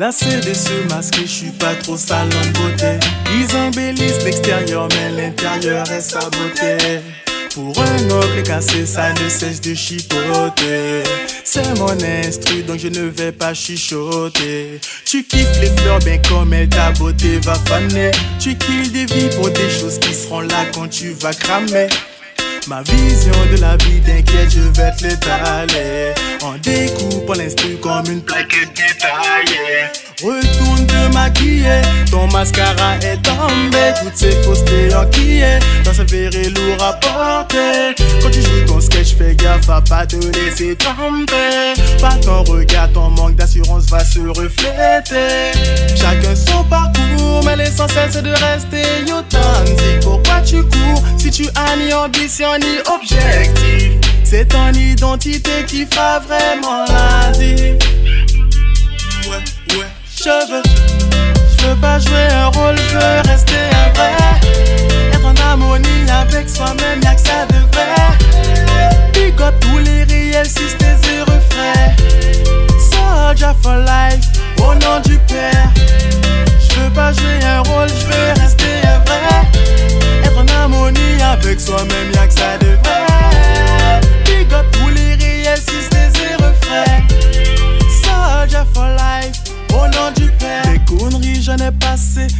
Lassé de ce masque, je suis pas trop sale en beauté. Ils embellissent l'extérieur, mais l'intérieur est saboté. Pour un oncle cassé, ça ne cesse de chipoter. C'est mon instru, donc je ne vais pas chuchoter. Tu kiffes les fleurs, bien comme elle, ta beauté va faner. Tu kills des vies pour des choses qui seront là quand tu vas cramer. Ma vision de la vie, t'inquiète, je vais te l'étaler. En découpant l'instru comme une plaquette détaillée. Retourne te maquiller, ton mascara est tombé. Toutes ces faussetés enquillées, dans ce verre lourd à porter. Quand tu joues ton sketch, fais gaffe à pas te laisser tomber. Pas ton regard, ton manque d'assurance va se refléter. Chacun son parcours, mais l'essentiel c'est de rester authentique. Tu as ni ambition ni objectif? C'est ton identité qui fera vraiment la vie. Ouais, ouais. Je veux, je veux pas jouer un rôle, je veux rester un vrai. Être en harmonie avec soi-même, y'a que ça de vrai. Big up tous les réels, si tes refrains. Soldier for life, au nom du Père.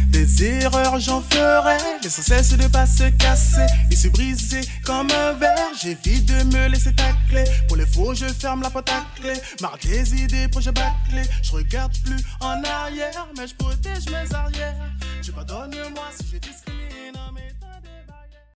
Des erreurs j'en ferai. L'essentiel c'est de pas se casser et se briser comme un verre. J'évite de me laisser tacler. Pour les faux, je ferme la porte à clé. Marre des idées, projet bâclé. Je regarde plus en arrière, mais je protège mes arrières. Je pardonne moi si je discrimine.